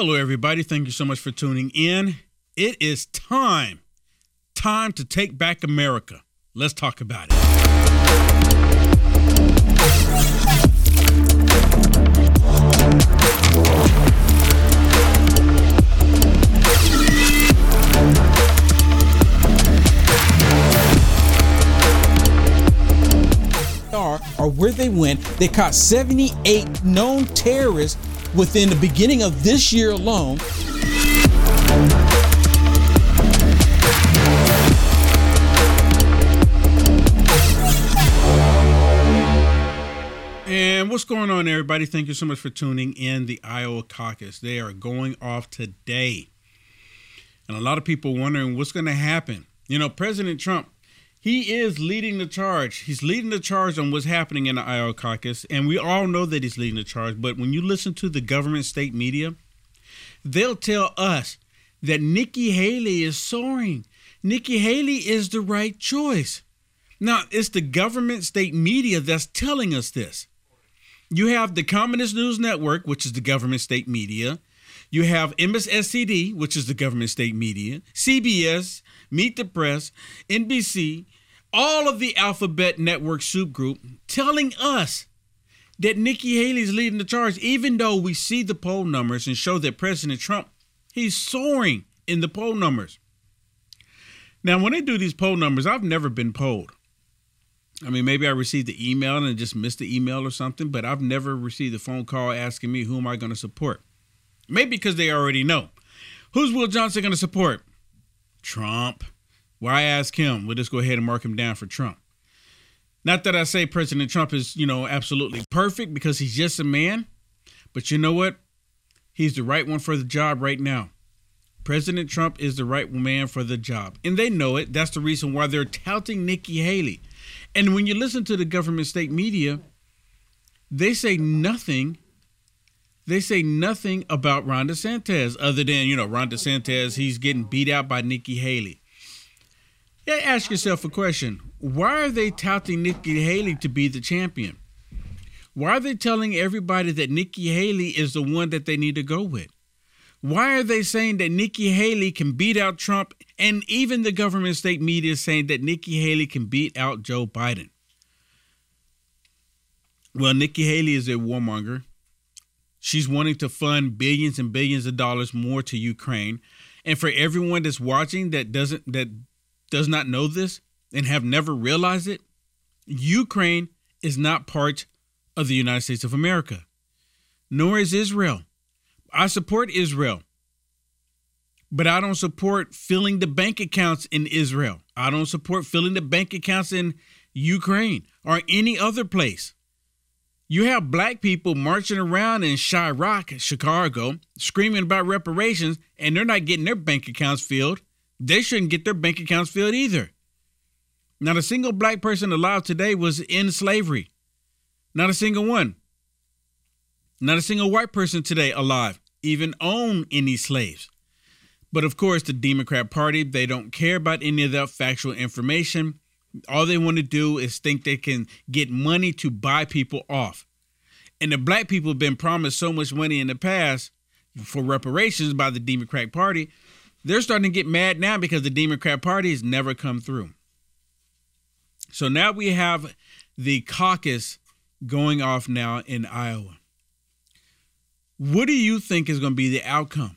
Hello, everybody. Thank you so much for tuning in. It is time, time to take back America. Let's talk about it. or where they went. They caught 78 known terrorists within the beginning of this year alone. And what's going on, everybody? Thank you so much for tuning in the Iowa caucus. They are going off today. And a lot of people wondering what's going to happen. You know, President Trump, he is leading the charge. He's leading the charge on what's happening in the Iowa caucus. And we all know that he's leading the charge. But when you listen to the government state media, they'll tell us that Nikki Haley is soaring. Nikki Haley is the right choice. Now, it's the government state media that's telling us this. You have the Communist News Network, which is the government state media. You have MSNBC, which is the government state media, CBS, Meet the Press, NBC, all of the Alphabet Network soup group telling us that Nikki Haley's leading the charge, even though we see the poll numbers and show that President Trump, he's soaring in the poll numbers. Now, when they do these poll numbers, I've never been polled. I mean, maybe I received the email and just missed the email or something, but I've never received a phone call asking me who am I going to support. Maybe because they already know. Who's Will Johnson going to support? Trump. Why ask him? We'll just go ahead and mark him down for Trump. Not that I say President Trump is, you know, absolutely perfect because he's just a man, but you know what? He's the right one for the job right now. President Trump is the right man for the job. And they know it. That's the reason why they're touting Nikki Haley. And when you listen to the government state media, they say nothing. They say nothing about Ron DeSantis other than, you know, Ron DeSantis, he's getting beat out by Nikki Haley. Yeah, ask yourself a question. Why are they touting Nikki Haley to be the champion? Why are they telling everybody that Nikki Haley is the one that they need to go with? Why are they saying that Nikki Haley can beat out Trump and even the government state media is saying that Nikki Haley can beat out Joe Biden? Well, Nikki Haley is a warmonger. She's wanting to fund billions and billions of dollars more to Ukraine. And for everyone that's watching that doesn't that does not know this and have never realized it, Ukraine is not part of the United States of America. Nor is Israel. I support Israel. But I don't support filling the bank accounts in Israel. I don't support filling the bank accounts in Ukraine or any other place. You have black people marching around in Chiraq, Chicago, screaming about reparations, and they're not getting their bank accounts filled. They shouldn't get their bank accounts filled either. Not a single black person alive today was in slavery. Not a single one. Not a single white person today alive even own any slaves. But of course, the Democrat Party, they don't care about any of that factual information. All they want to do is think they can get money to buy people off. And the black people have been promised so much money in the past for reparations by the Democratic Party. They're starting to get mad now because the Democrat Party has never come through. So now we have the caucus going off now in Iowa. What do you think is going to be the outcome?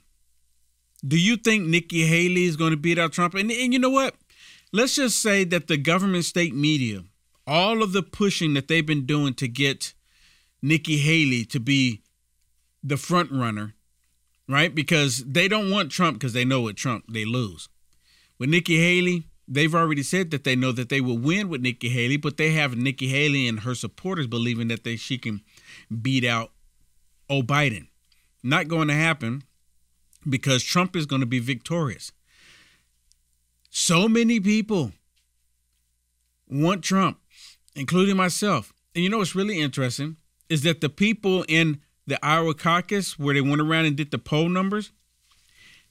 Do you think Nikki Haley is going to beat out Trump? And, and you know what? Let's just say that the government state media, all of the pushing that they've been doing to get Nikki Haley to be the front runner, right? Because they don't want Trump because they know with Trump they lose. With Nikki Haley, they've already said that they know that they will win with Nikki Haley, but they have Nikki Haley and her supporters believing that they she can beat out Oh Biden. Not going to happen because Trump is going to be victorious. So many people want Trump, including myself. And you know what's really interesting is that the people in the Iowa caucus, where they went around and did the poll numbers,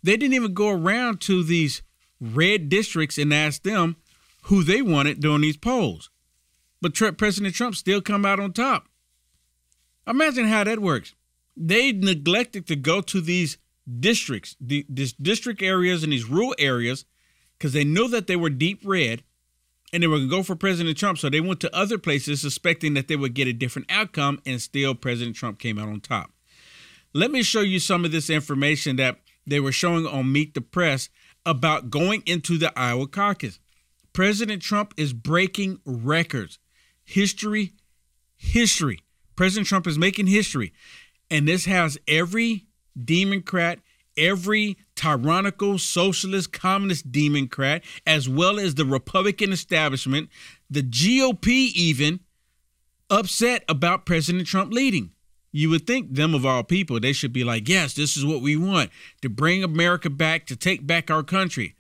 they didn't even go around to these red districts and ask them who they wanted during these polls. But President Trump still come out on top. Imagine how that works they neglected to go to these districts, the, these district areas and these rural areas, because they know that they were deep red and they were going to go for President Trump. So they went to other places suspecting that they would get a different outcome, and still President Trump came out on top. Let me show you some of this information that they were showing on Meet the Press about going into the Iowa caucus. President Trump is breaking records. History, history. President Trump is making history. And this has every Democrat, every tyrannical socialist communist Democrat, as well as the Republican establishment, the GOP even, upset about President Trump leading. You would think them of all people, they should be like, yes, this is what we want to bring America back, to take back our country.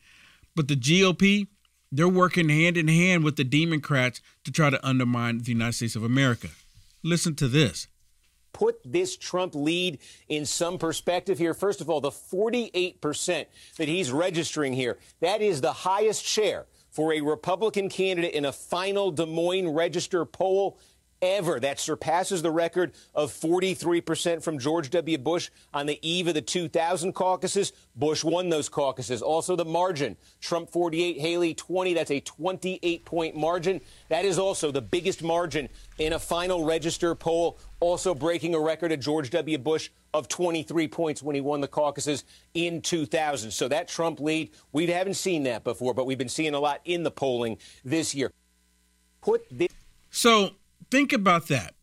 But the GOP, they're working hand in hand with the Democrats to try to undermine the United States of America. Listen to this put this Trump lead in some perspective here. First of all, the 48% that he's registering here, that is the highest share for a Republican candidate in a final Des Moines Register poll ever. That surpasses the record of 43% from George W. Bush on the eve of the 2000 caucuses. Bush won those caucuses. Also, the margin Trump 48, Haley 20. That's a 28 point margin. That is also the biggest margin in a final register poll, also breaking a record of George W. Bush of 23 points when he won the caucuses in 2000. So that Trump lead, we haven't seen that before, but we've been seeing a lot in the polling this year. Put this. So Think about that.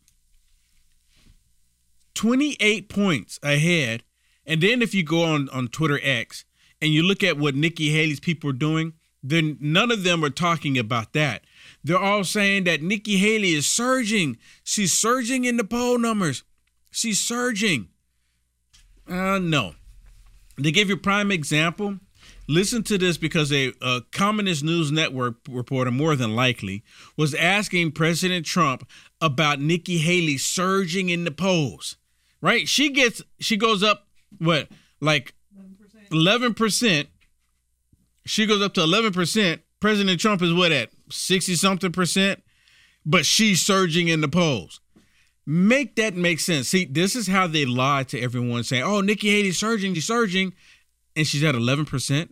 28 points ahead. And then if you go on, on Twitter X and you look at what Nikki Haley's people are doing, then none of them are talking about that. They're all saying that Nikki Haley is surging. She's surging in the poll numbers. She's surging. Uh, no. They give you a prime example Listen to this because a, a, Communist News Network reporter, more than likely, was asking President Trump about Nikki Haley surging in the polls. Right? She gets, she goes up, what, like 11%. 11%. She goes up to 11%. President Trump is what at 60 something percent, but she's surging in the polls. Make that make sense. See, this is how they lie to everyone saying, oh, Nikki Haley's surging, she's surging, and she's at 11%.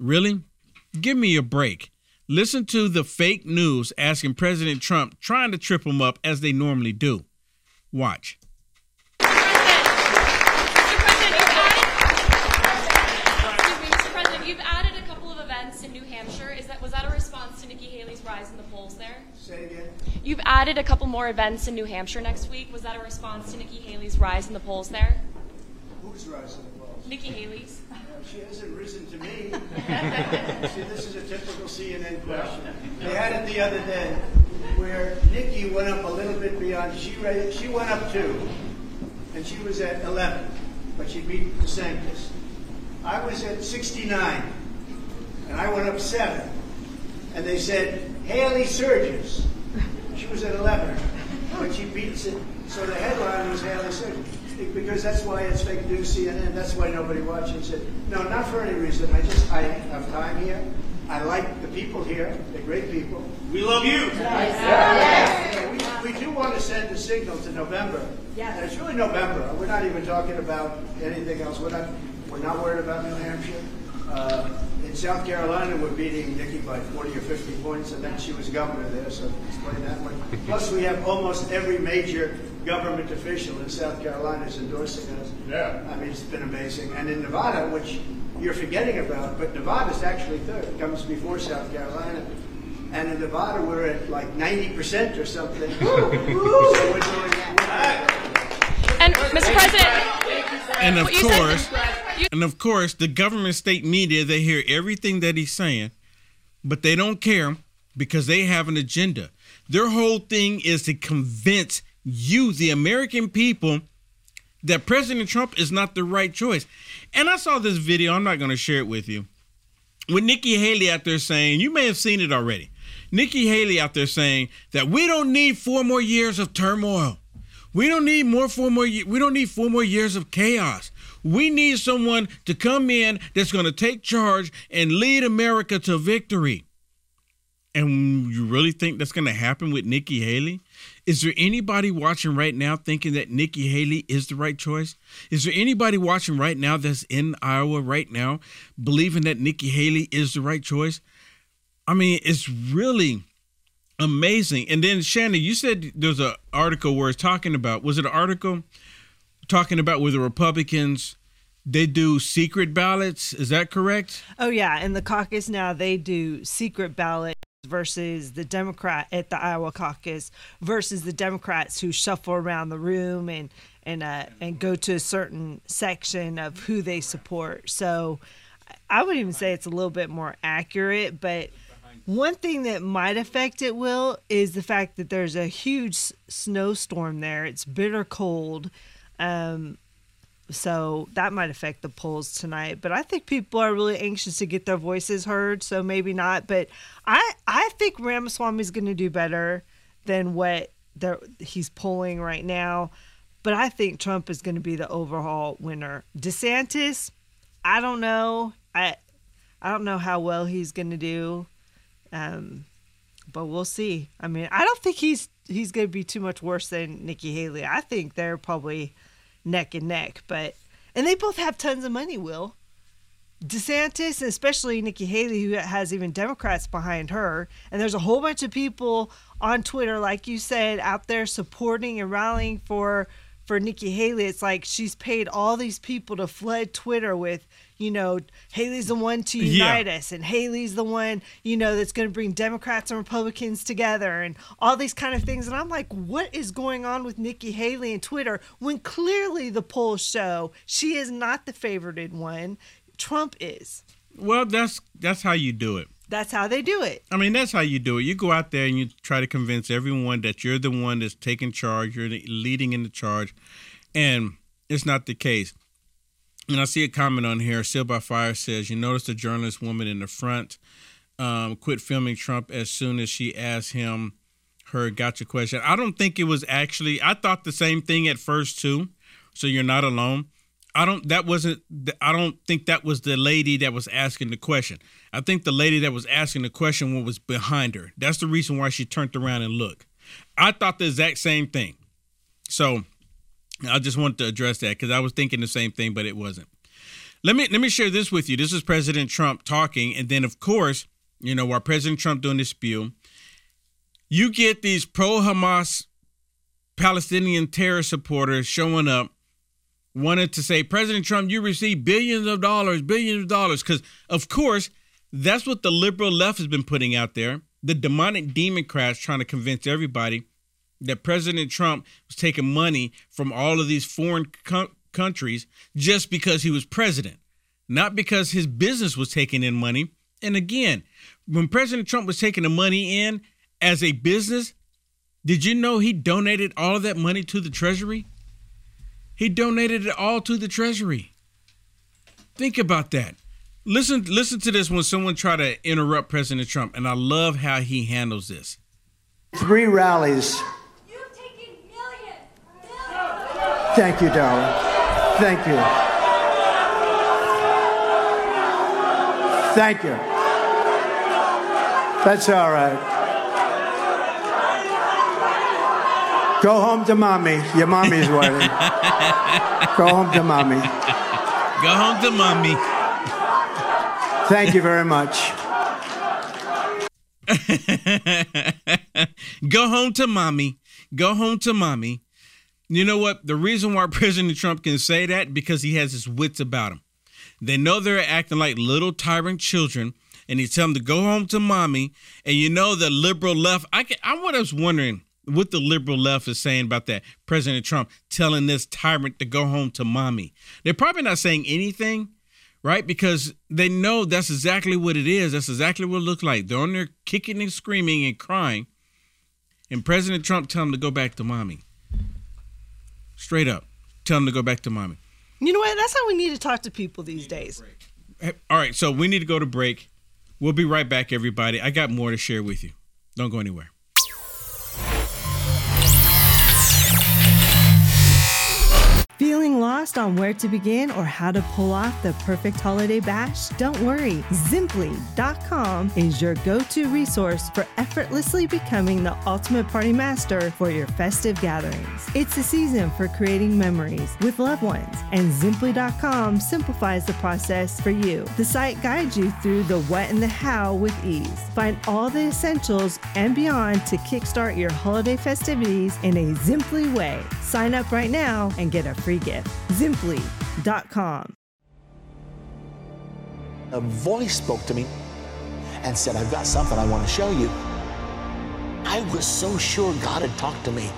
Really? Give me a break. Listen to the fake news asking President Trump, trying to trip him up as they normally do. Watch. You've added a couple of events in New Hampshire. Is that was that a response to Nikki Haley's rise in the polls there? Say again. You've added a couple more events in New Hampshire next week. Was that a response to Nikki Haley's rise in the polls there? Whose rise in the polls? Nikki Haley's. She hasn't risen to me. See, this is a typical CNN question. They had it the other day where Nikki went up a little bit beyond. She raised, she went up two, and she was at 11, but she beat DeSantis. I was at 69, and I went up seven, and they said Haley surges. She was at 11, but she beats it. So the headline was Haley surges because that's why it's fake news CNN. That's why nobody watches it. No, not for any reason. I just I have time here. I like the people here. They're great people. We love you. Yes. yes. We, we do want to send a signal to November. Yes. And it's really November. We're not even talking about anything else. We're not we're not worried about New Hampshire. Uh, in South Carolina, we're beating Nikki by 40 or 50 points, and then she was governor there, so explain that one. Plus, we have almost every major government official in South Carolina is endorsing us. Yeah. I mean, it's been amazing. And in Nevada, which you're forgetting about, but Nevada's actually third. It comes before South Carolina. And in Nevada, we're at like 90% or something. so we're doing, and, Mr. President, and of course, and of course, the government state media, they hear everything that he's saying, but they don't care because they have an agenda. Their whole thing is to convince you, the American people, that President Trump is not the right choice. And I saw this video, I'm not going to share it with you, with Nikki Haley out there saying, you may have seen it already. Nikki Haley out there saying that we don't need four more years of turmoil. We don't need more four more we don't need four more years of chaos. We need someone to come in that's going to take charge and lead America to victory. And you really think that's going to happen with Nikki Haley? Is there anybody watching right now thinking that Nikki Haley is the right choice? Is there anybody watching right now that's in Iowa right now believing that Nikki Haley is the right choice? I mean, it's really amazing. And then Shannon, you said there's an article where it's talking about was it an article talking about where the Republicans they do secret ballots? Is that correct? Oh yeah, in the caucus now they do secret ballots versus the Democrat at the Iowa caucus versus the Democrats who shuffle around the room and and uh, and go to a certain section of who they support. So I would even say it's a little bit more accurate, but one thing that might affect it will is the fact that there's a huge snowstorm there. It's bitter cold. Um, so that might affect the polls tonight. But I think people are really anxious to get their voices heard, so maybe not. But I I think Ramaswamy is going to do better than what he's polling right now. But I think Trump is going to be the overall winner. DeSantis, I don't know. I I don't know how well he's going to do. Um, but we'll see. I mean, I don't think he's he's going to be too much worse than Nikki Haley. I think they're probably neck and neck. But and they both have tons of money. Will DeSantis, and especially Nikki Haley, who has even Democrats behind her, and there's a whole bunch of people on Twitter, like you said, out there supporting and rallying for for Nikki Haley. It's like she's paid all these people to flood Twitter with you know, Haley's the one to unite yeah. us, and Haley's the one, you know, that's going to bring Democrats and Republicans together, and all these kind of things. And I'm like, what is going on with Nikki Haley and Twitter when clearly the polls show she is not the favorited one, Trump is. Well, that's that's how you do it. That's how they do it. I mean, that's how you do it. You go out there and you try to convince everyone that you're the one that's taking charge, you're leading in the charge, and it's not the case. And I see a comment on here. Seal by Fire says, "You notice the journalist woman in the front um, quit filming Trump as soon as she asked him her gotcha question." I don't think it was actually. I thought the same thing at first too. So you're not alone. I don't. That wasn't. I don't think that was the lady that was asking the question. I think the lady that was asking the question was behind her. That's the reason why she turned around and looked. I thought the exact same thing. So I just want to address that because I was thinking the same thing, but it wasn't. Let me let me share this with you. This is President Trump talking, and then of course, you know, while President Trump doing this spew, you get these pro-Hamas Palestinian terror supporters showing up, wanted to say, President Trump, you received billions of dollars, billions of dollars, because of course, that's what the liberal left has been putting out there. The demonic democrats trying to convince everybody that President Trump was taking money from all of these foreign co- countries just because he was president, not because his business was taking in money. And again, when President Trump was taking the money in as a business, did you know he donated all of that money to the Treasury? He donated it all to the Treasury. Think about that. Listen, listen to this when someone try to interrupt President Trump, and I love how he handles this. Three rallies Thank you, darling. Thank you. Thank you. That's all right. Go home to mommy. Your mommy's waiting. Go home to mommy. Go home to mommy. Thank you very much. Go home to mommy. Go home to mommy. You know what? The reason why President Trump can say that because he has his wits about him. They know they're acting like little tyrant children, and he tell them to go home to mommy. And you know the liberal left. I can, I was wondering what the liberal left is saying about that. President Trump telling this tyrant to go home to mommy. They're probably not saying anything, right? Because they know that's exactly what it is. That's exactly what it looks like. They're on there kicking and screaming and crying, and President Trump tell them to go back to mommy. Straight up. Tell them to go back to mommy. You know what? That's how we need to talk to people these days. All right, so we need to go to break. We'll be right back, everybody. I got more to share with you. Don't go anywhere. Feeling lost on where to begin or how to pull off the perfect holiday bash? Don't worry. Zimply.com is your go to resource for effortlessly becoming the ultimate party master for your festive gatherings. It's the season for creating memories with loved ones, and Zimply.com simplifies the process for you. The site guides you through the what and the how with ease. Find all the essentials and beyond to kickstart your holiday festivities in a Zimply way. Sign up right now and get a free gift. Zimply.com. A voice spoke to me and said, I've got something I want to show you. I was so sure God had talked to me.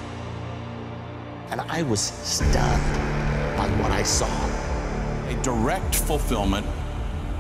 And I was stunned by what I saw. A direct fulfillment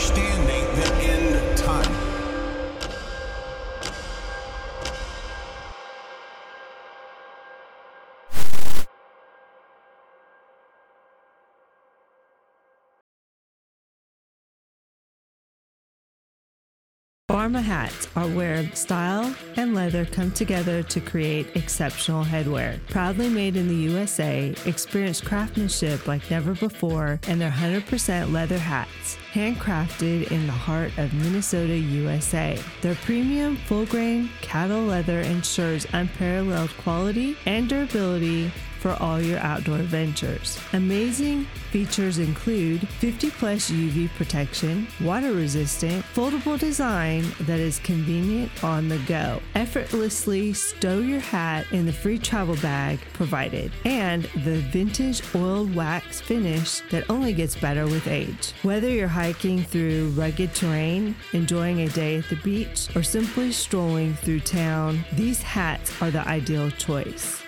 Understanding the end time. Pharma hats are where style and leather come together to create exceptional headwear. Proudly made in the USA, experience craftsmanship like never before, and their 100% leather hats, handcrafted in the heart of Minnesota, USA. Their premium full grain cattle leather ensures unparalleled quality and durability for all your outdoor ventures. Amazing features include 50 plus UV protection, water resistant, foldable design that is convenient on the go. Effortlessly stow your hat in the free travel bag provided, and the vintage oiled wax finish that only gets better with age. Whether you're hiking through rugged terrain, enjoying a day at the beach, or simply strolling through town, these hats are the ideal choice.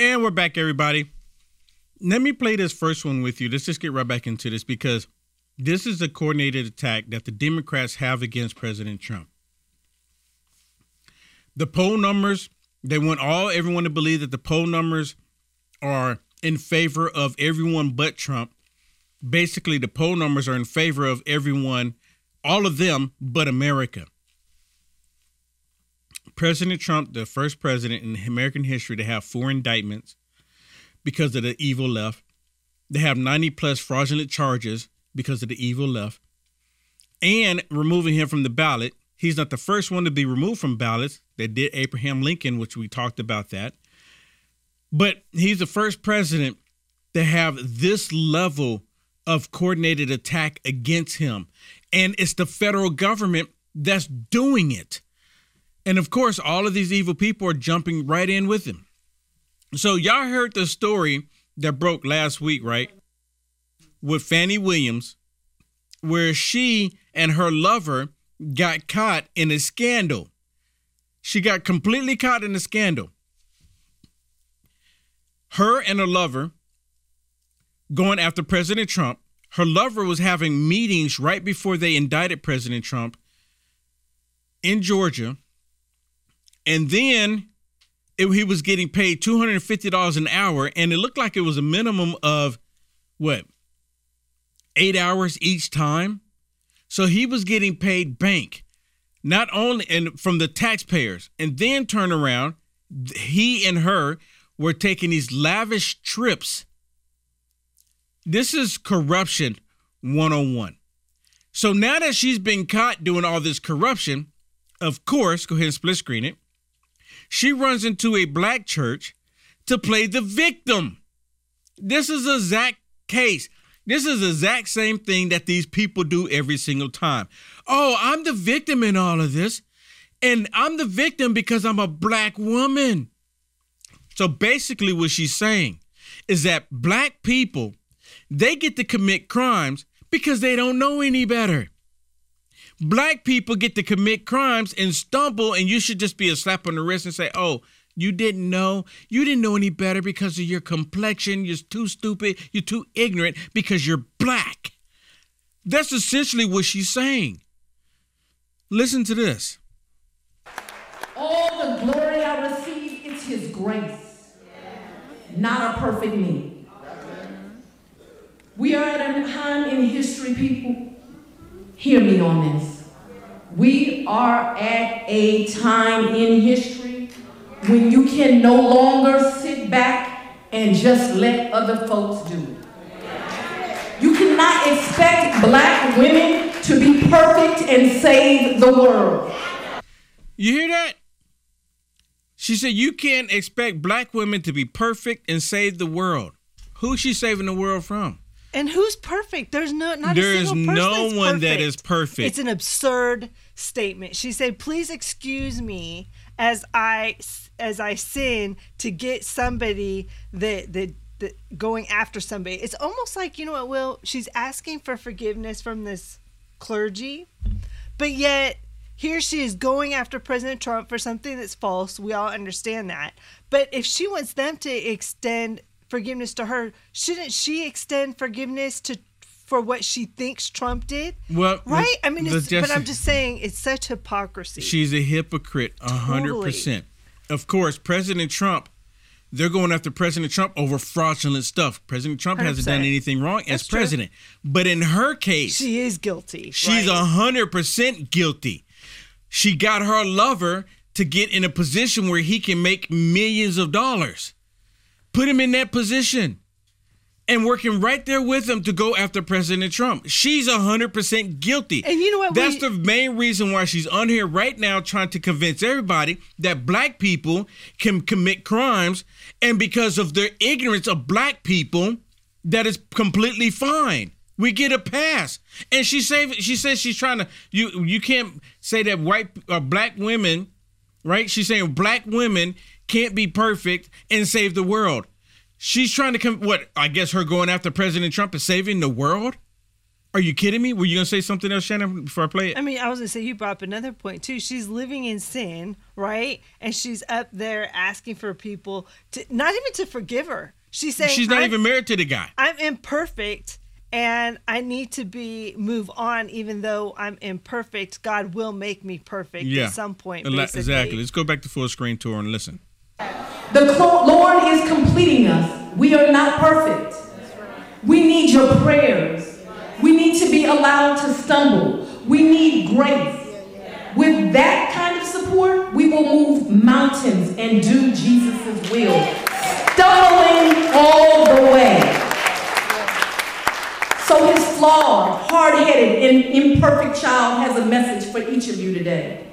And we're back, everybody. Let me play this first one with you. Let's just get right back into this because this is a coordinated attack that the Democrats have against President Trump. The poll numbers, they want all everyone to believe that the poll numbers are in favor of everyone but Trump. Basically, the poll numbers are in favor of everyone, all of them but America. President Trump, the first president in American history to have four indictments because of the evil left. They have 90 plus fraudulent charges because of the evil left. And removing him from the ballot. He's not the first one to be removed from ballots. They did Abraham Lincoln, which we talked about that. But he's the first president to have this level of coordinated attack against him. And it's the federal government that's doing it. And of course, all of these evil people are jumping right in with him. So, y'all heard the story that broke last week, right? With Fannie Williams, where she and her lover got caught in a scandal. She got completely caught in a scandal. Her and her lover going after President Trump. Her lover was having meetings right before they indicted President Trump in Georgia and then it, he was getting paid $250 an hour. And it looked like it was a minimum of what? Eight hours each time. So he was getting paid bank, not only and from the taxpayers, and then turn around. He and her were taking these lavish trips. This is corruption 101. So now that she's been caught doing all this corruption, of course, go ahead and split screen it she runs into a black church to play the victim. This is a exact case. This is the exact same thing that these people do every single time. Oh, I'm the victim in all of this. And I'm the victim because I'm a black woman. So basically, what she's saying is that black people, they get to commit crimes because they don't know any better. Black people get to commit crimes and stumble, and you should just be a slap on the wrist and say, oh, you didn't know. You didn't know any better because of your complexion. You're too stupid. You're too ignorant because you're black. That's essentially what she's saying. Listen to this. All the glory I receive, it's His grace, not a perfect me. We are at a time in history, people. Hear me on this. We are at a time in history when you can no longer sit back and just let other folks do it. You cannot expect black women to be perfect and save the world. You hear that? She said you can't expect black women to be perfect and save the world. Who's she saving the world from? And who's perfect? There's no not There a is single person no one that perfect. is perfect. It's an absurd statement. She said, "Please excuse me as I as I sin to get somebody that that." that going after somebody it's almost like you know what will she's asking for forgiveness from this clergy but yet here she is going after president trump for something that's false we all understand that but if she wants them to extend forgiveness to her shouldn't she extend forgiveness to for what she thinks trump did Well, right i mean the but i'm just saying it's such hypocrisy She's a hypocrite, a hundred percent. Of course, President Trump. They're going after President Trump over fraudulent stuff. President Trump hasn't done anything wrong as That's true. president, but in her case, she is guilty She's a right? hundred percent guilty. She got her lover to get in a position where he can make millions of dollars. Put him in that position and working right there with him to go after President Trump. She's a hundred percent guilty. And you know what? That's We- the main reason why she's on here right now trying to convince everybody that black people can commit crimes and because of their ignorance of black people, that is completely fine. We get a pass. And she say she says she's trying to you you can't say that white uh, black women, right? She's saying black women can't be perfect and save the world. She's trying to come what I guess her going after President Trump is saving the world? Are you kidding me? Were you gonna say something else, Shannon, before I play it? I mean, I was gonna say you brought up another point too. She's living in sin, right? And she's up there asking for people to not even to forgive her. She's saying She's not even married to the guy. I'm imperfect and I need to be move on even though I'm imperfect. God will make me perfect Yeah. at some point. Basically. Exactly. Let's go back to full screen tour and listen. The Lord is completing us. We are not perfect. We need your prayers. We need to be allowed to stumble. We need grace. With that kind of support, we will move mountains and do Jesus' will, stumbling all the way. So his flawed, hard-headed, and imperfect child has a message for each of you today.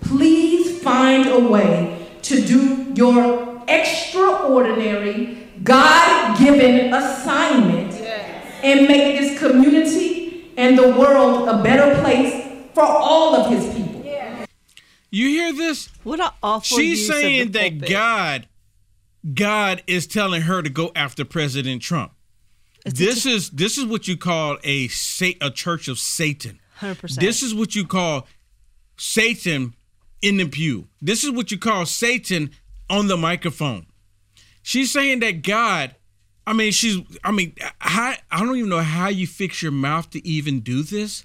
Please find a way to do your extraordinary, God-given assignment and make this community and the world a better place for all of his people. You hear this? What an awful She's use of the saying that pulpit. God, God is telling her to go after President Trump. this is this is what you call a sa- a church of Satan. 100%. This is what you call Satan in the pew. This is what you call Satan on the microphone. She's saying that God, I mean, she's, I mean, how, I don't even know how you fix your mouth to even do this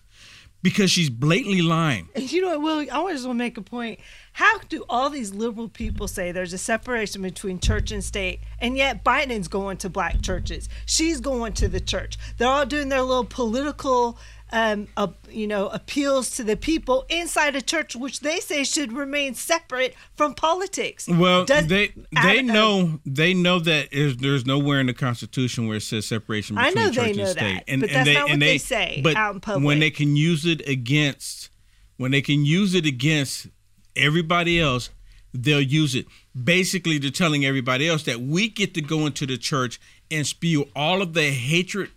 because she's blatantly lying. You know what, Will? I just want to make a point. How do all these liberal people say there's a separation between church and state, and yet Biden's going to black churches? She's going to the church. They're all doing their little political, um, uh, you know, appeals to the people inside a church, which they say should remain separate from politics. Well, Does- they I- they uh, know they know that there's nowhere in the Constitution where it says separation I know church they and know state. that, but that's not what they say but out in public. when they can use it against when they can use it against everybody else, they'll use it. Basically, they're telling everybody else that we get to go into the church and spew all of the hatred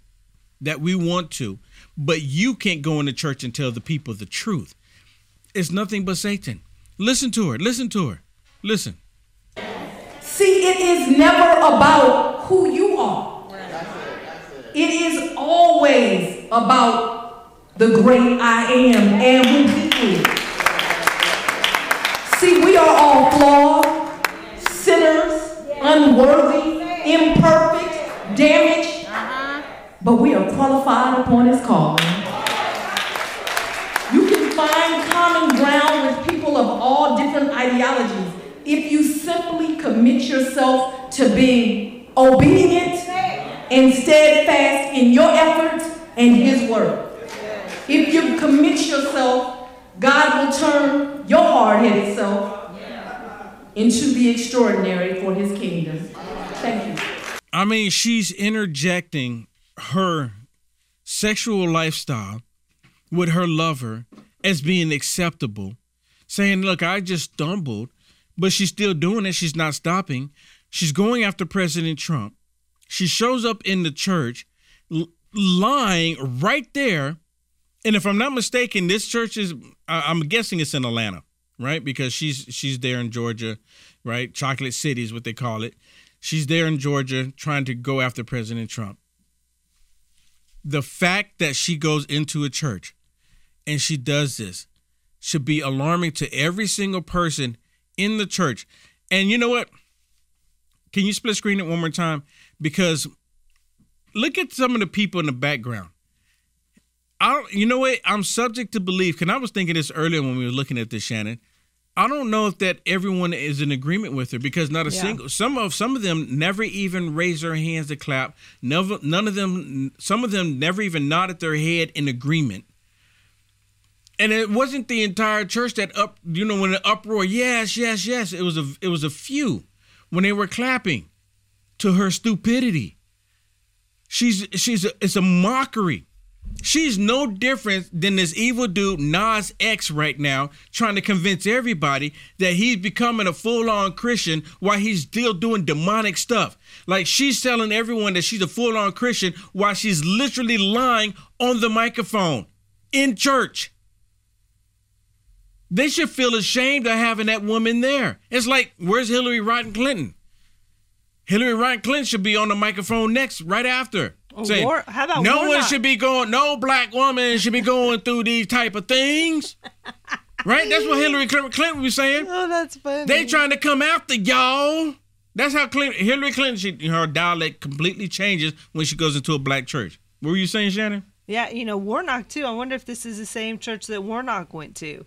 that we want to, but you can't go into church and tell the people the truth. It's nothing but Satan. Listen to her. Listen to her. Listen. See, it is never about who you are. It is always about the great I am and who he is. See, we are all flawed, sinners, unworthy, imperfect, damaged, but we are qualified upon his calling. You can find common ground with people of all different ideologies if you simply commit yourself to being obedient and steadfast in your efforts and His word. If you commit yourself, God will turn your hard headed self into the extraordinary for His kingdom. Thank you. I mean, she's interjecting her sexual lifestyle with her lover as being acceptable, saying, Look, I just stumbled, but she's still doing it. She's not stopping. She's going after President Trump. She shows up in the church lying right there. And if I'm not mistaken, this church is, I'm guessing it's in Atlanta, right? Because she's she's there in Georgia, right? Chocolate City is what they call it. She's there in Georgia trying to go after President Trump. The fact that she goes into a church and she does this should be alarming to every single person in the church. And you know what? Can you split screen it one more time? Because look at some of the people in the background. I don't, you know what? I'm subject to belief. Cause I was thinking this earlier when we were looking at this, Shannon. I don't know if that everyone is in agreement with her because not a Yeah. single some of some of them never even raised their hands to clap. Never none of them some of them never even nodded their head in agreement. And it wasn't the entire church that up you know when the uproar, yes, yes, yes. It was a it was a few when they were clapping to her stupidity. She's she's a, it's a mockery. She's no different than this evil dude Nas X right now, trying to convince everybody that he's becoming a full-on Christian while he's still doing demonic stuff. Like she's telling everyone that she's a full-on Christian while she's literally lying on the microphone in church. They should feel ashamed of having that woman there. It's like, where's Hillary Rodham Clinton? Hillary Rodham Clinton should be on the microphone next, right after. Saying, War- how about no one should be going, no black woman should be going through these type of things. right? That's what Hillary Clinton Clinton was saying. Oh, that's funny. They trying to come after y'all. That's how Clinton, Hillary Clinton, she, her dialect completely changes when she goes into a black church. What were you saying, Shannon? Yeah, you know, Warnock too. I wonder if this is the same church that Warnock went to,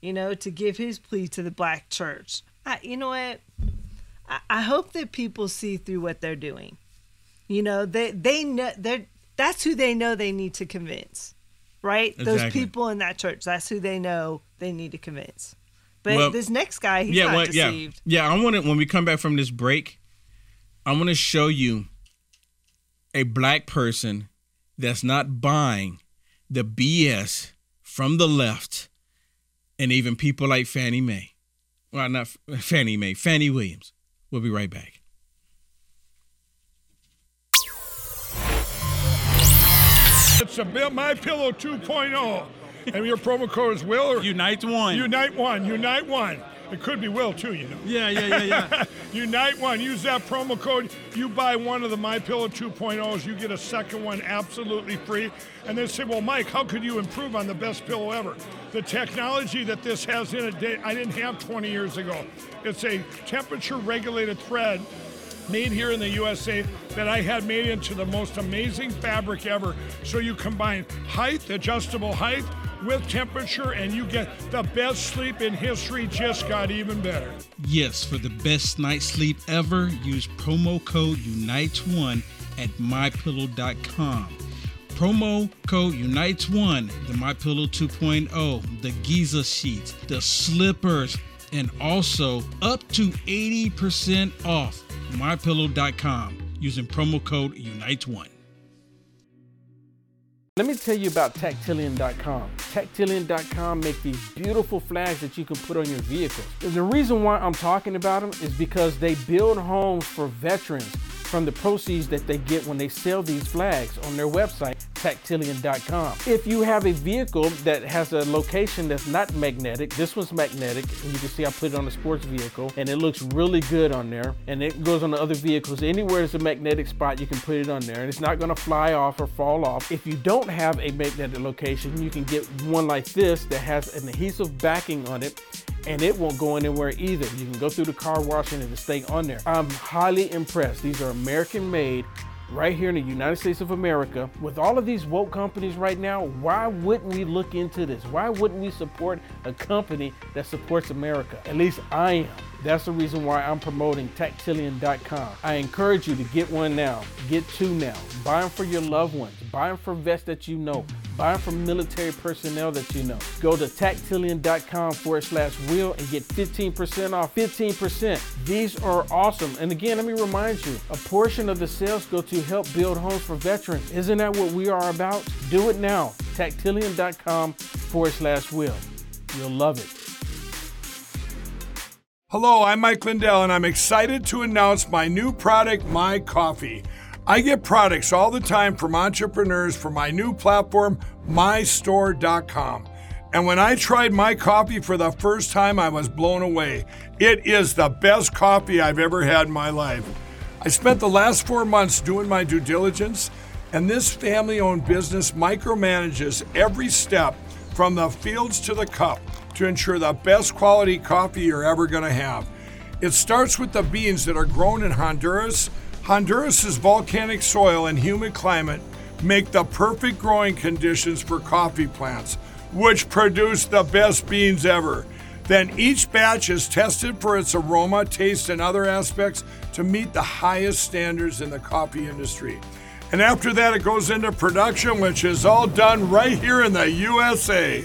you know, to give his plea to the black church. I, you know what? I, I hope that people see through what they're doing. You know, they they know they're that's who they know they need to convince, right? Those people in that church. That's who they know they need to convince. But Well, this next guy, he's not well, deceived. Yeah, yeah. I want to when we come back from this break, I want to show you a black person that's not buying the BS from the left, and even people like Fannie Mae. Well, not Fannie Mae, Fannie Williams. We'll be right back. It's a Bill My Pillow 2.0, and your promo code is Will or Unite One. Unite One. Unite One. It could be Will too, you know. Yeah, yeah, yeah, yeah. Unite One. Use that promo code. You buy one of the My Pillow 2.0s, you get a second one absolutely free. And they say, well, Mike, how could you improve on the best pillow ever? The technology that this has in it, I didn't have 20 years ago. It's a temperature-regulated thread made here in the USA that I had made into the most amazing fabric ever. So you combine height, adjustable height, with temperature, and you get the best sleep in history. Just got even better. Yes, for the best night's sleep ever, use promo code UNITES1 at mypillow.com. Promo code UNITES1, the MyPillow 2.0, the Giza sheets, the slippers, and also up to 80% off mypillow.com using promo code UNITES1. Let me tell you about Tactilian.com. Tactilian.com make these beautiful flags that you can put on your vehicles. The reason why I'm talking about them is because they build homes for veterans from the proceeds that they get when they sell these flags on their website, tactilian.com. If you have a vehicle that has a location that's not magnetic, this one's magnetic, and you can see I put it on a sports vehicle, and it looks really good on there, and it goes on the other vehicles. Anywhere there's a magnetic spot, you can put it on there, and it's not gonna fly off or fall off. If you don't have a magnetic location, you can get one like this that has an adhesive backing on it and it won't go anywhere either. You can go through the car wash and it'll stay on there. I'm highly impressed. These are American made right here in the United States of America. With all of these woke companies right now, why wouldn't we look into this? Why wouldn't we support a company that supports America? At least I am. That's the reason why I'm promoting Tactilian.com. I encourage you to get one now. Get two now. Buy them for your loved ones. Buy them for vets that you know. Buy from military personnel that you know. Go to tactilian.com forward slash wheel and get 15% off. 15%. These are awesome. And again, let me remind you, a portion of the sales go to help build homes for veterans. Isn't that what we are about? Do it now. Tactilian.com forward slash wheel. You'll love it. Hello, I'm Mike Lindell, and I'm excited to announce my new product, My Coffee. I get products all the time from entrepreneurs for my new platform, mystore.com. And when I tried my coffee for the first time, I was blown away. It is the best coffee I've ever had in my life. I spent the last four months doing my due diligence, and this family owned business micromanages every step from the fields to the cup to ensure the best quality coffee you're ever going to have. It starts with the beans that are grown in Honduras. Honduras's volcanic soil and humid climate make the perfect growing conditions for coffee plants, which produce the best beans ever. Then each batch is tested for its aroma, taste, and other aspects to meet the highest standards in the coffee industry. And after that, it goes into production, which is all done right here in the USA.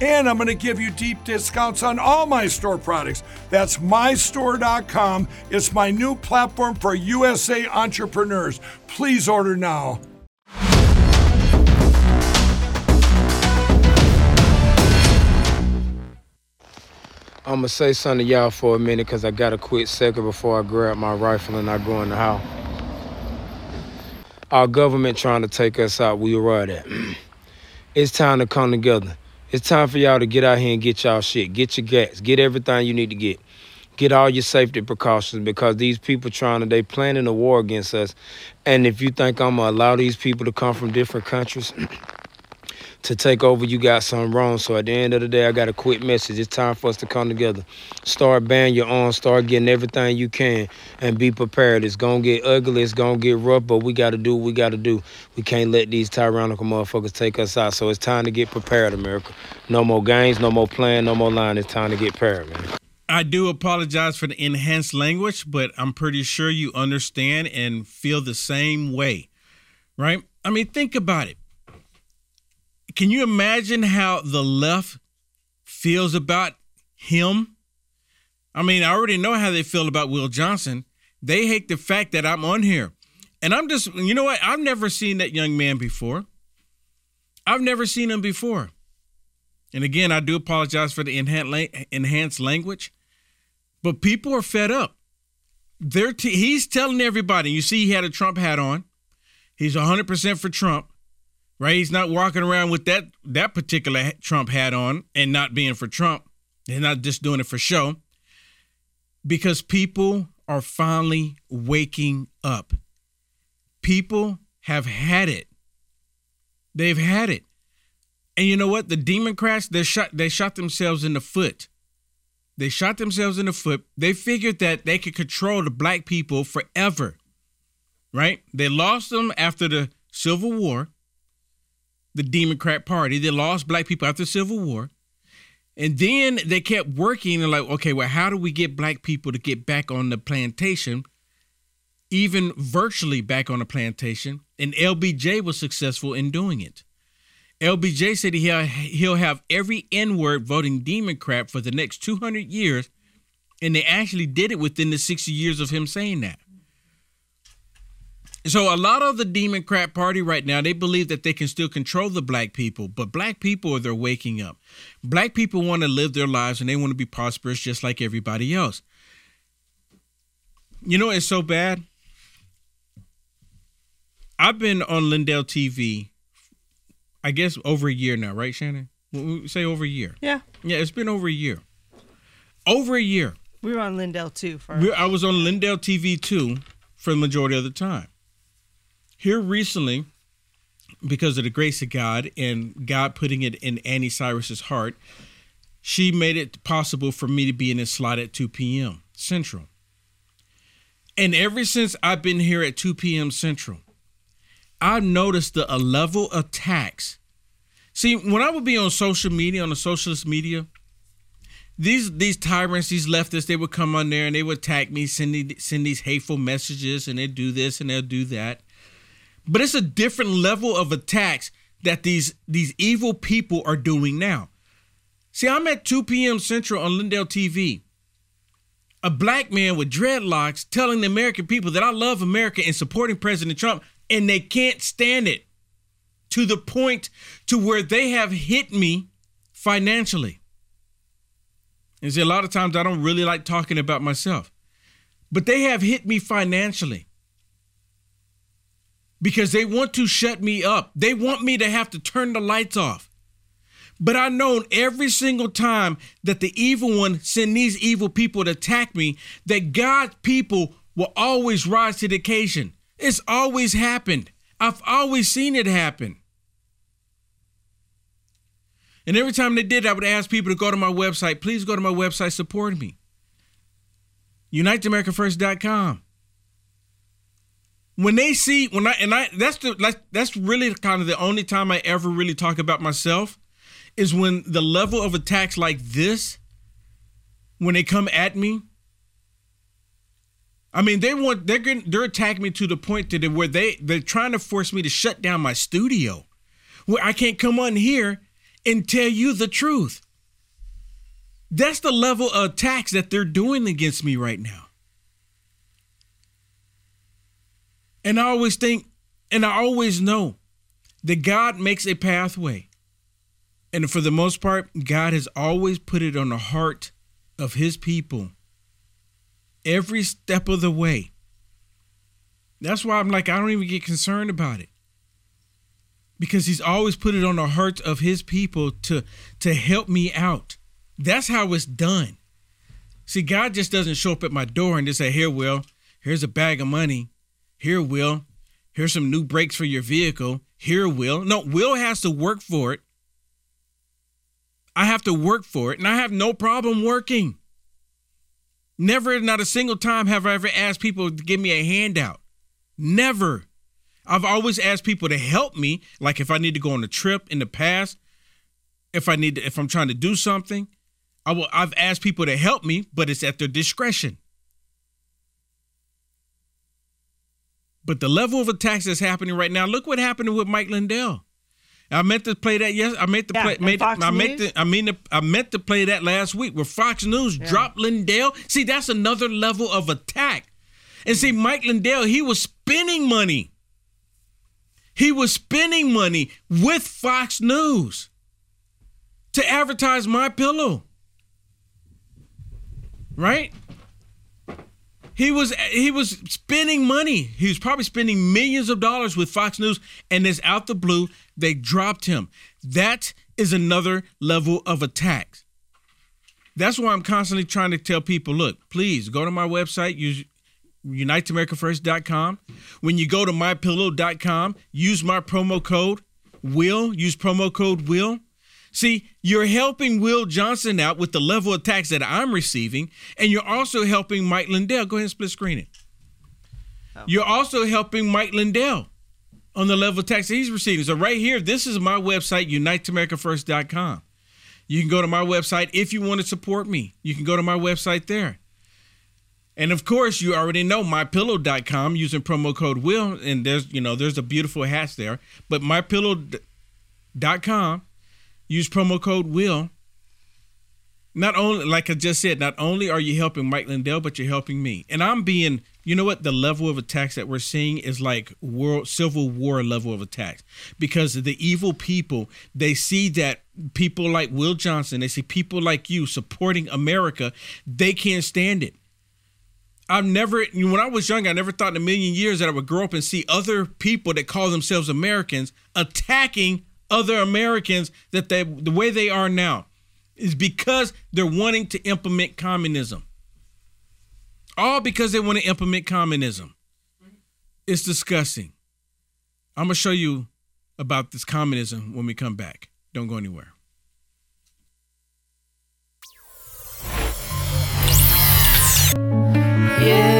And I'm going to give you deep discounts on all my store products. That's mystore.com. It's my new platform for USA entrepreneurs. Please order now. I'm gonna say something to y'all for a minute because I got a quick second before I grab my rifle and I go in the house. Our government trying to take us out, we right at. it's time to come together. It's time for y'all to get out here and get y'all shit. Get your gas. Get everything you need to get. Get all your safety precautions because these people trying to they planning a war against us. And if you think I'm gonna allow these people to come from different countries to take over, you got something wrong. So at the end of the day, I got a quick message. It's time for us to come together. Start banning your arms, start getting everything you can, and be prepared. It's gonna get ugly, it's gonna get rough, but we gotta do what we gotta do. We can't let these tyrannical motherfuckers take us out. So it's time to get prepared, America. No more games, no more playing, no more lying. It's time to get prepared, man. I do apologize for the enhanced language, but I'm pretty sure you understand and feel the same way, right? I mean, think about it. Can you imagine how the left feels about him? I mean, I already know how they feel about Will Johnson. They hate the fact that I'm on here. And I'm just, you know what? I've never seen that young man before. I've never seen him before. And again, I do apologize for the enhanced language. But people are fed up. They're t- he's telling everybody. You see, he had a Trump hat on. He's 100% for Trump, right? He's not walking around with that that particular Trump hat on and not being for Trump. They're not just doing it for show. because people are finally waking up. People have had it. They've had it. And you know what? The Democrats, they shot they shot themselves in the foot. They shot themselves in the foot. They figured that they could control the black people forever. Right? They lost them after the Civil War. The Democrat Party. They lost black people after the Civil War. And then they kept working and like, okay, well, how do we get black people to get back on the plantation? Even virtually back on the plantation. And LBJ was successful in doing it. LBJ said he'll, he'll have every N word voting Democrat for the next 200 years. And they actually did it within the 60 years of him saying that. So a lot of the Democrat Party right now, they believe that they can still control the black people, but black people are they're waking up. Black people want to live their lives and they want to be prosperous just like everybody else. You know, it's so bad. I've been on Lindell TV, I guess over a year now, right, Shannon? We say over a year. Yeah. Yeah, it's been over a year. Over a year. We were on Lindell too. For I was on Lindell TV too for the majority of the time. Here recently, because of the grace of God and God putting it in Annie Cyrus's heart, she made it possible for me to be in this slot at 2 p.m. Central. And ever since I've been here at 2 p.m. Central, I've noticed the a level of tax. See, when I would be on social media, on the socialist media, these these tyrants, these leftists, they would come on there and they would attack me, send send these hateful messages, and they'd do this and they'll do that. But it's a different level of attacks that these these evil people are doing now. See, I'm at 2 p.m. Central on Lindell TV. A black man with dreadlocks telling the American people that I love America and supporting President Trump, and they can't stand it to the point to where they have hit me financially. And see, a lot of times I don't really like talking about myself, but they have hit me financially because they want to shut me up. They want me to have to turn the lights off. But I know every single time that the evil one send these evil people to attack me, that God's people will always rise to the occasion. It's always happened. I've always seen it happen. And every time they did, I would ask people to go to my website. Please go to my website, support me. UniteAmericaFirst.com. When they see when I and I that's the that's, that's really kind of the only time I ever really talk about myself is when the level of attacks like this when they come at me. I mean, they want they're going they're attacking me to the point that where they they're trying to force me to shut down my studio, where I can't come on here and tell you the truth. That's the level of attacks that they're doing against me right now. And I always think, and I always know that God makes a pathway. And for the most part, God has always put it on the heart of his people every step of the way. That's why I'm like, I don't even get concerned about it. Because he's always put it on the hearts of his people to, to help me out. That's how it's done. See, God just doesn't show up at my door and just say, Here, Will, here's a bag of money. Here, Will, here's some new brakes for your vehicle. Here, Will. No, Will has to work for it. I have to work for it, and I have no problem working. Never, not a single time have I ever asked people to give me a handout. Never. I've always asked people to help me, like if I need to go on a trip in the past, if I need to, if I'm trying to do something, I will I've asked people to help me, but it's at their discretion. But the level of attacks that's happening right now, look what happened with Mike Lindell. I meant to play that. Yes, I meant to Yeah, play. Made, Fox I meant to. I mean, to- I meant to play that last week where Fox News dropped Lindell. See, that's another level of attack. And see, Mike Lindell, he was spending money. He was spending money with Fox News to advertise my pillow. Right? He was he was spending money. He was probably spending millions of dollars with Fox News, and it's out the blue. They dropped him. That is another level of attack. That's why I'm constantly trying to tell people, look, please go to my website, use uniteamericafirst.com. When you go to mypillow.com, use my promo code will, use promo code will. See, you're helping Will Johnson out with the level of tax that I'm receiving, and you're also helping Mike Lindell. Go ahead and split screen it. Oh. You're also helping Mike Lindell on the level of tax that he's receiving. So right here, this is my website, uniteamericafirst.com. You can go to my website if you want to support me. You can go to my website there. And of course, you already know mypillow.com using promo code will and there's, you know, there's a beautiful hats there, but mypillow.com use promo code will not only like I just said, not only are you helping Mike Lindell, but you're helping me. And I'm being, you know what, the level of attacks that we're seeing is like world civil war level of attacks. Because the evil people, they see that people like Will Johnson, they see people like you supporting America, they can't stand it. I've never, when I was young, I never thought in a million years that I would grow up and see other people that call themselves Americans attacking other Americans that they, the way they are now is because they're wanting to implement communism. All because they want to implement communism. It's disgusting. I'm going to show you about this communism when we come back. Don't go anywhere. Yes,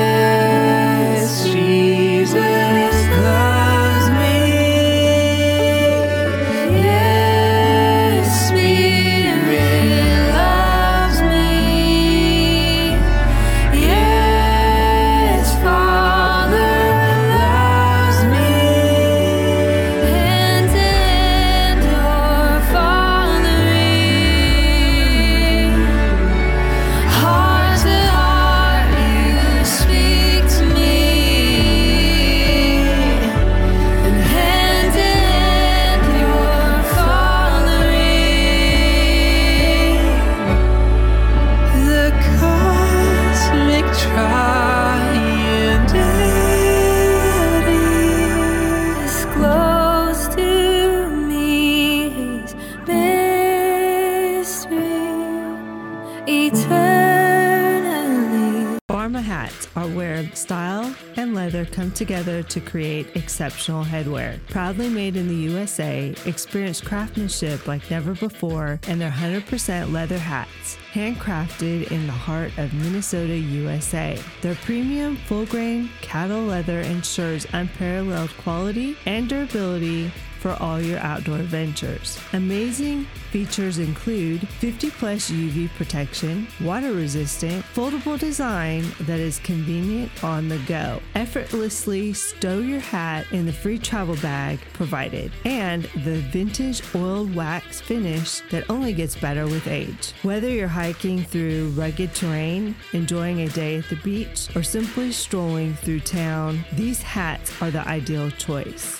come together to create exceptional headwear. Proudly made in the USA, experience craftsmanship like never before, and their 100% leather hats, handcrafted in the heart of Minnesota, USA. Their premium full grain cattle leather ensures unparalleled quality and durability for all your outdoor adventures. Amazing features include 50 plus UV protection, water resistant, foldable design that is convenient on the go. Effortlessly stow your hat in the free travel bag provided, and the vintage oiled wax finish that only gets better with age. Whether you're hiking through rugged terrain, enjoying a day at the beach, or simply strolling through town, these hats are the ideal choice.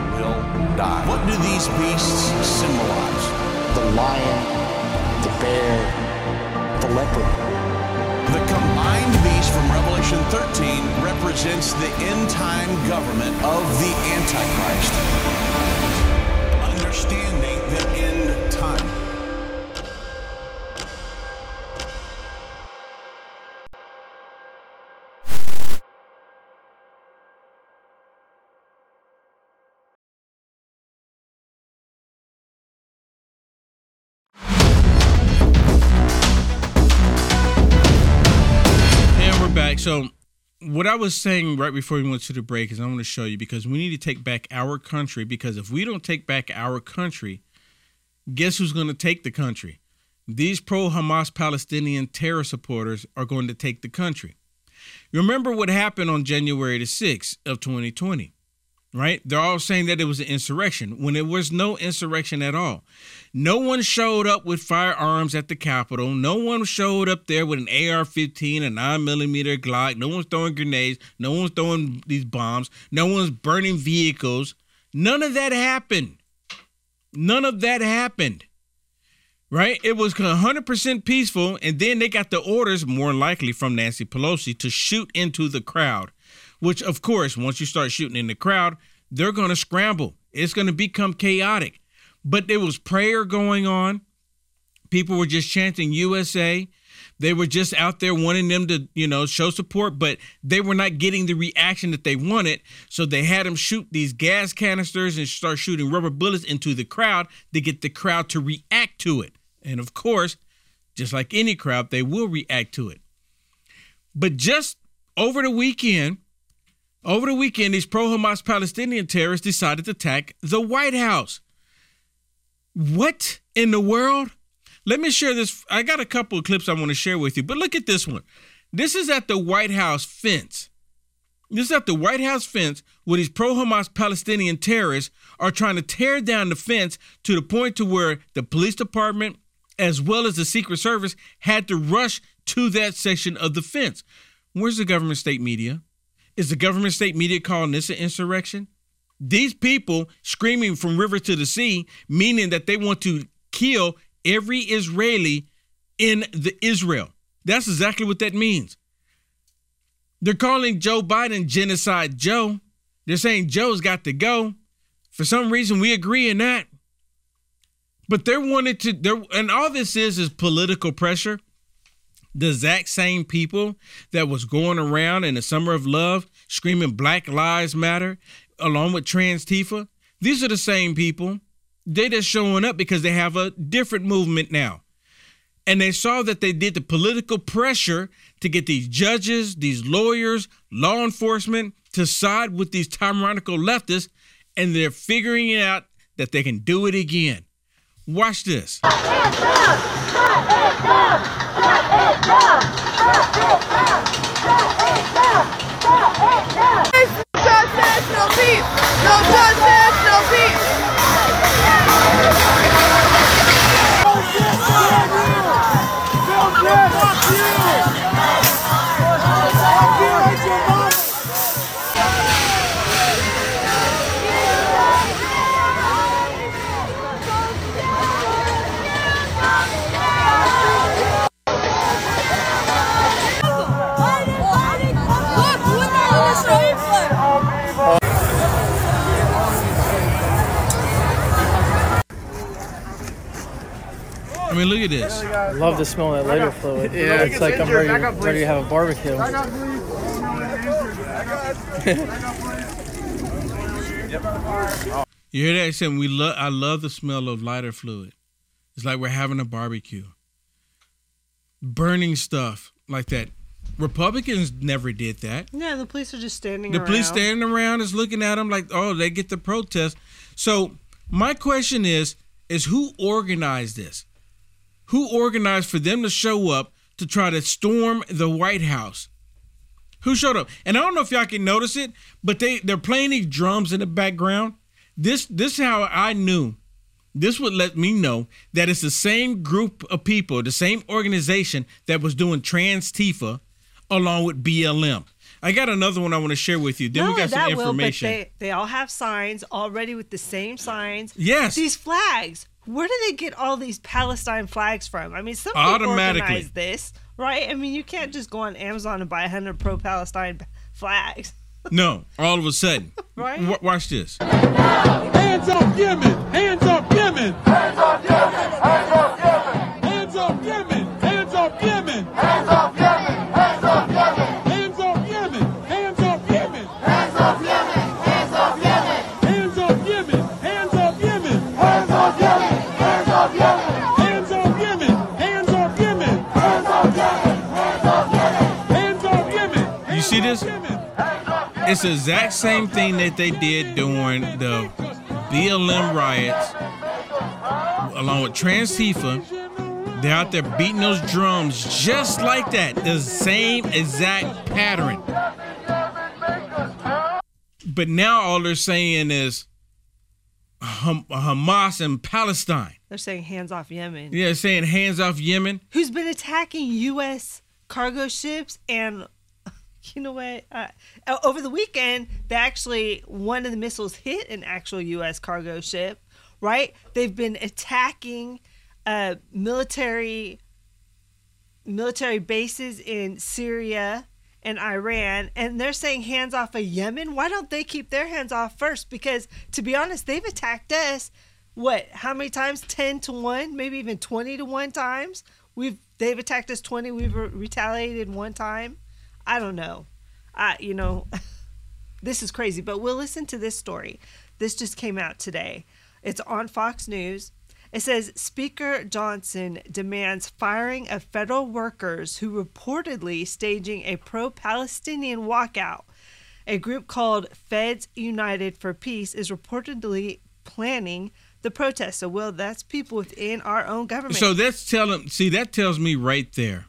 will die. What do these beasts symbolize? The lion, the bear, the leopard. The combined beast from Revelation 13 represents the end time government of the Antichrist. Understanding the end time. So, what I was saying right before we went to the break is I want to show you because we need to take back our country. Because if we don't take back our country, guess who's going to take the country? These pro Hamas Palestinian terror supporters are going to take the country. Remember what happened on January the 6th of 2020, right? They're all saying that it was an insurrection when it was no insurrection at all. No one showed up with firearms at the Capitol. No one showed up there with an AR-15, a 9mm Glock. No one's throwing grenades. No one's throwing these bombs. No one's burning vehicles. None of that happened. None of that happened right? It was 100% peaceful, and then they got the orders, more likely from Nancy Pelosi, to shoot into the crowd, which, of course, once you start shooting in the crowd, they're going to scramble. It's going to become chaotic. But there was prayer going on. People were just chanting USA. They were just out there wanting them to, you know, show support, but they were not getting the reaction that they wanted. So they had them shoot these gas canisters and start shooting rubber bullets into the crowd to get the crowd to react to it. And of course, just like any crowd, they will react to it. But just over the weekend, over the weekend, these pro Hamas Palestinian terrorists decided to attack the White House. What in the world? Let me share this. I got a couple of clips I want to share with you, but look at this one. This is at the White House fence. This is at the White House fence where these pro Hamas Palestinian terrorists are trying to tear down the fence to the point to where the police department as well as the Secret Service, had to rush to that section of the fence. Where's the government state media? Is the government state media calling this an insurrection? These people screaming from river to the sea, meaning that they want to kill every Israeli in the Israel. That's exactly what that means. They're calling Joe Biden genocide Joe. They're saying Joe's got to go. For some reason, we agree in that. But they're wanting to and all this is is political pressure. The exact same people that was going around in the summer of love screaming Black Lives Matter along with Trans Tifa. These are the same people. They just showing up because they have a different movement now. And they saw that they did the political pressure to get these judges, these lawyers, law enforcement to side with these tyrannical leftists, and they're figuring it out that they can do it again. Watch this. Brasil! I mean, look at this. I love the smell of that lighter fluid. Yeah. it's like I'm ready, ready to have a barbecue. You hear that? I said we love. I love the smell of lighter fluid. It's like we're having a barbecue. Burning stuff like that. Republicans never did that. Yeah, the police are just standing The around. police standing around is looking at them like, oh, they get the protest. So my question is, is who organized this? Who organized for them to show up to try to storm the White House? Who showed up? And I don't know if y'all can notice it, but they they're playing these drums in the background. This this is how I knew. This would let me know that it's the same group of people, the same organization that was doing Trans Tifa along with BLM. I got another one I want to share with you. Then Not we got some that, Will, but they, they all have signs already with the same signs. Yes. These flags. Where do they get all these Palestine flags from? I mean, somebody Automatically. organized this, right? I mean, you can't just go on Amazon and buy 100 pro-Palestine flags, no, all of a sudden. right? W- watch this. Hands up Yemen! Hands up Yemen! Hands up Yemen! Hands up Yemen! Hands up Yemen! This? It's the exact same thing that they did during the BLM riots, along with Transtifa. They're out there beating those drums just like that. The same exact pattern. But now all they're saying is Ham- Hamas and Palestine. They're saying hands off Yemen. Yeah, saying hands off Yemen. Who's been attacking U.S. cargo ships and. You know what? Uh, over the weekend, they actually one of the missiles hit an actual U.S. cargo ship. Right? They've been attacking uh, military military bases in Syria and Iran, and they're saying hands off of Yemen. Why don't they keep their hands off first? Because to be honest, they've attacked us. What? How many times? Ten to one, maybe even twenty to one times. We've they've attacked us twenty. We've re- retaliated one time. I don't know. I you know, this is crazy. But we'll listen to this story. This just came out today. It's on Fox News. It says Speaker Johnson demands firing of federal workers who reportedly staging a pro-Palestinian walkout. A group called Feds United for Peace is reportedly planning the protest. So, well, that's people within our own government. So that's telling. See, that tells me right there.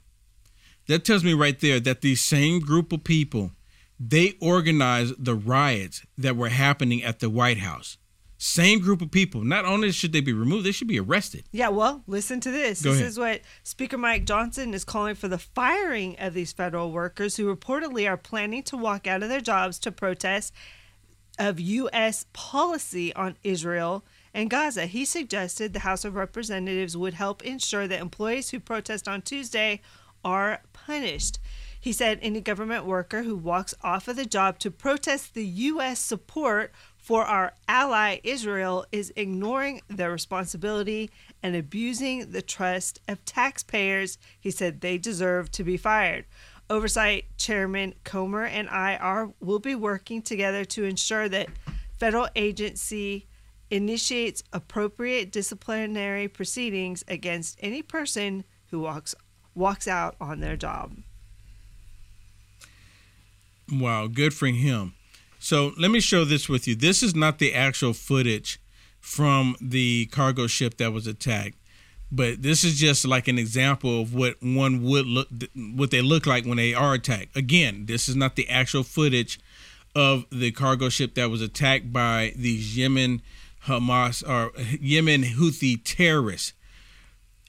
That tells me right there that these same group of people, they organized the riots that were happening at the White House. Same group of people. Not only should they be removed, they should be arrested. Yeah, well, listen to this. Go this ahead. is what Speaker Mike Johnson is calling for the firing of these federal workers who reportedly are planning to walk out of their jobs to protest of U.S. policy on Israel and Gaza. He suggested the House of Representatives would help ensure that employees who protest on Tuesday are punished. He said any government worker who walks off of the job to protest the U.S. support for our ally Israel is ignoring their responsibility and abusing the trust of taxpayers. He said they deserve to be fired. Oversight Chairman Comer and I are will be working together to ensure that federal agency initiates appropriate disciplinary proceedings against any person who walks walks out on their job. Wow, good for him. So let me show this with you. This is not the actual footage from the cargo ship that was attacked, but this is just like an example of what one would look, what they look like when they are attacked. Again, this is not the actual footage of the cargo ship that was attacked by these Yemen Hamas or Yemen Houthi terrorists,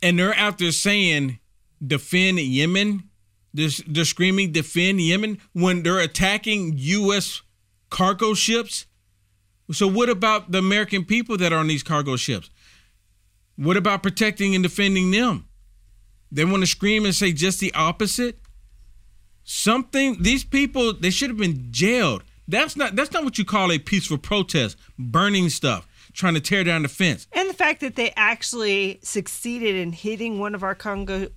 and they're out there saying defend Yemen. They're, they're screaming defend Yemen when they're attacking U.S. cargo ships. So what about the American people that are on these cargo ships? What about protecting and defending them? They want to scream and say just the opposite. Something these people they should have been jailed. That's not that's not what you call a peaceful protest, burning stuff, trying to tear down the fence. And the fact that they actually succeeded in hitting one of our cargo,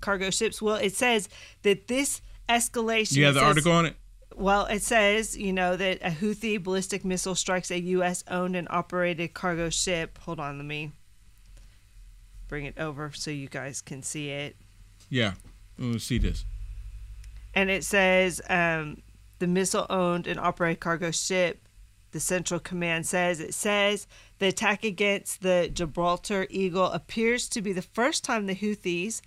cargo ships. Well, it says that this escalation. You have the says- article on it? Well, it says, you know, that a Houthi ballistic missile strikes a U.S. owned and operated cargo ship. Hold on, let me bring it over so you guys can see it. Yeah. Let's see this. And it says um, the missile owned and operated cargo ship, the Central Command says, it says the attack against the Gibraltar Eagle appears to be the first time the Houthis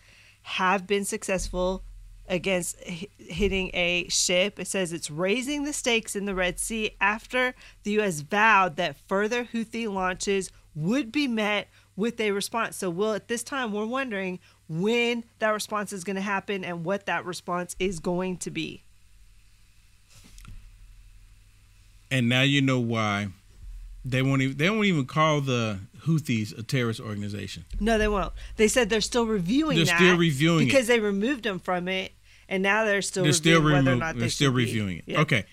have been successful against hitting a ship. It says it's raising the stakes in the Red Sea after the U.S. vowed that further Houthi launches would be met with a response. So, Will, at this time, we're wondering when that response is going to happen and what that response is going to be. And now you know why they won't even they won't even call the Houthis a terrorist organization. No, they won't. They said they're still reviewing They're still reviewing it. because they removed them from it, and now they're still they're still reviewing whether or not they're they still should be. reviewing it. Yeah. Okay.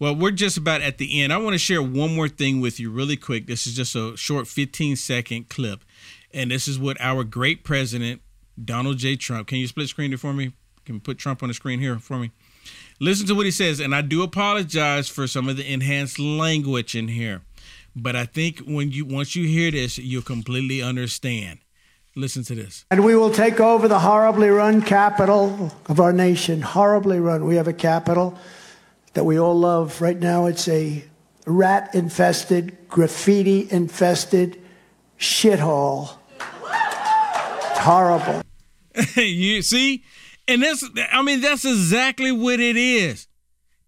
Well, we're just about at the end. I want to share one more thing with you really quick. This is just a short 15 second clip. And this is what our great president, Donald J. Trump, can you split screen it for me? Can you put Trump on the screen here for me? Listen to what he says. And I do apologize for some of the enhanced language in here. But I think when you once you hear this, you'll completely understand. Listen to this. And we will take over the horribly run capital of our nation. Horribly run. We have a capital that we all love. Right now, it's a rat infested, graffiti infested shithole. It's horrible. you see? And that's, I mean, that's exactly what it is.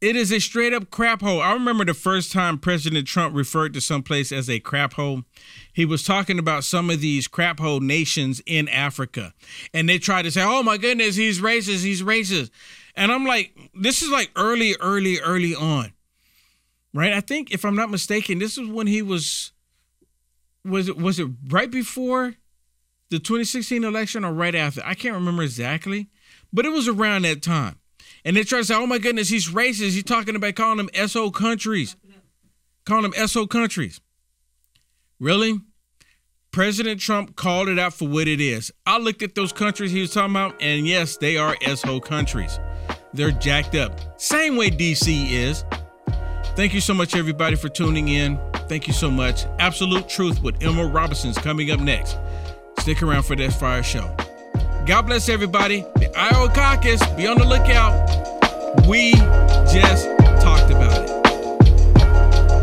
It is a straight up crap hole. I remember the first time President Trump referred to some place as a crap hole. He was talking about some of these crap hole nations in Africa. And they tried to say, oh my goodness, he's racist, he's racist. And I'm like, this is like early, early, early on. Right? I think if I'm not mistaken, this is when he was was it was it right before the 2016 election or right after? I can't remember exactly, but it was around that time. And they try to say, oh my goodness, he's racist. He's talking about calling them SO countries. Calling them SO countries. Really? President Trump called it out for what it is. I looked at those countries he was talking about, and yes, they are SO countries. They're jacked up. Same way DC is. Thank you so much, everybody, for tuning in. Thank you so much. Absolute Truth with Emerald Robinson's coming up next. Stick around for that fire show. God bless everybody. The Iowa caucus, be on the lookout. We just talked about it.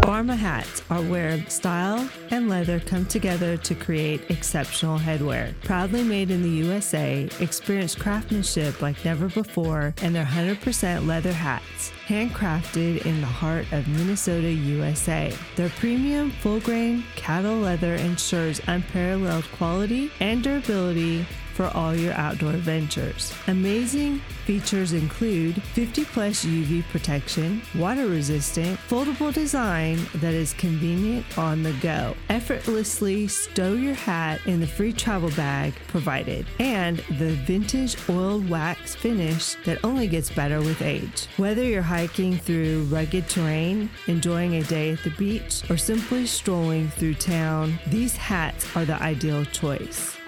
Pharma hats are where style and leather come together to create exceptional headwear. Proudly made in the USA, experience craftsmanship like never before, and their 100% leather hats, handcrafted in the heart of Minnesota, USA. Their premium full grain cattle leather ensures unparalleled quality and durability for all your outdoor ventures. Amazing features include 50 plus UV protection, water resistant, foldable design that is convenient on the go. Effortlessly stow your hat in the free travel bag provided, and the vintage oiled wax finish that only gets better with age. Whether you're hiking through rugged terrain, enjoying a day at the beach, or simply strolling through town, these hats are the ideal choice.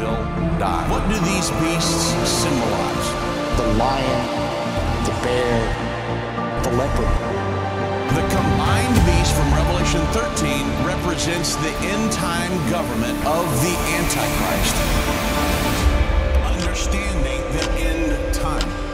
will die. What do these beasts symbolize? The lion, the bear, the leopard. The combined beast from Revelation 13 represents the end time government of the Antichrist. Understanding the end time.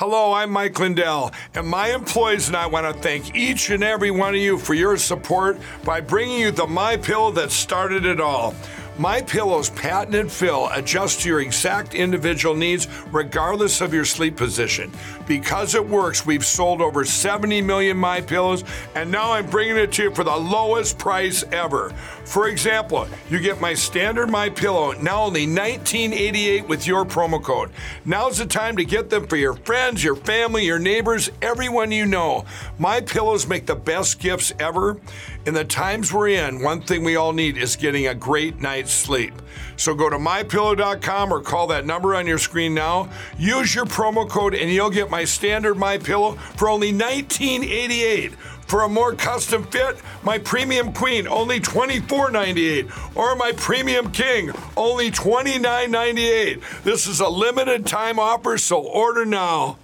Hello, I'm Mike Lindell, and my employees and I want to thank each and every one of you for your support by bringing you the My Pillow that started it all. My Pillow's patented fill adjusts to your exact individual needs regardless of your sleep position. Because it works, we've sold over 70 million My Pillows and now I'm bringing it to you for the lowest price ever. For example, you get my standard My Pillow now only $19.88 with your promo code. Now's the time to get them for your friends, your family, your neighbors, everyone you know. My Pillows make the best gifts ever. In the times we're in, one thing we all need is getting a great night's sleep. So go to mypillow.com or call that number on your screen now. Use your promo code and you'll get my standard My Pillow for only $19.88. For a more custom fit, my Premium Queen only $24.98 or my Premium King only $29.98. This is a limited time offer, so order now.